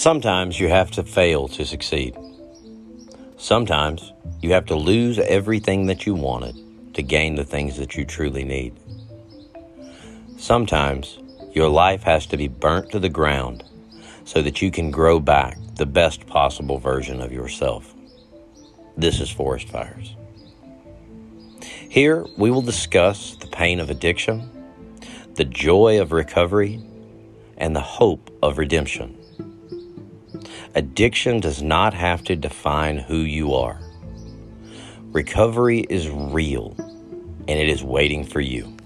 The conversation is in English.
Sometimes you have to fail to succeed. Sometimes you have to lose everything that you wanted to gain the things that you truly need. Sometimes your life has to be burnt to the ground so that you can grow back the best possible version of yourself. This is Forest Fires. Here we will discuss the pain of addiction, the joy of recovery, and the hope of redemption. Addiction does not have to define who you are. Recovery is real and it is waiting for you.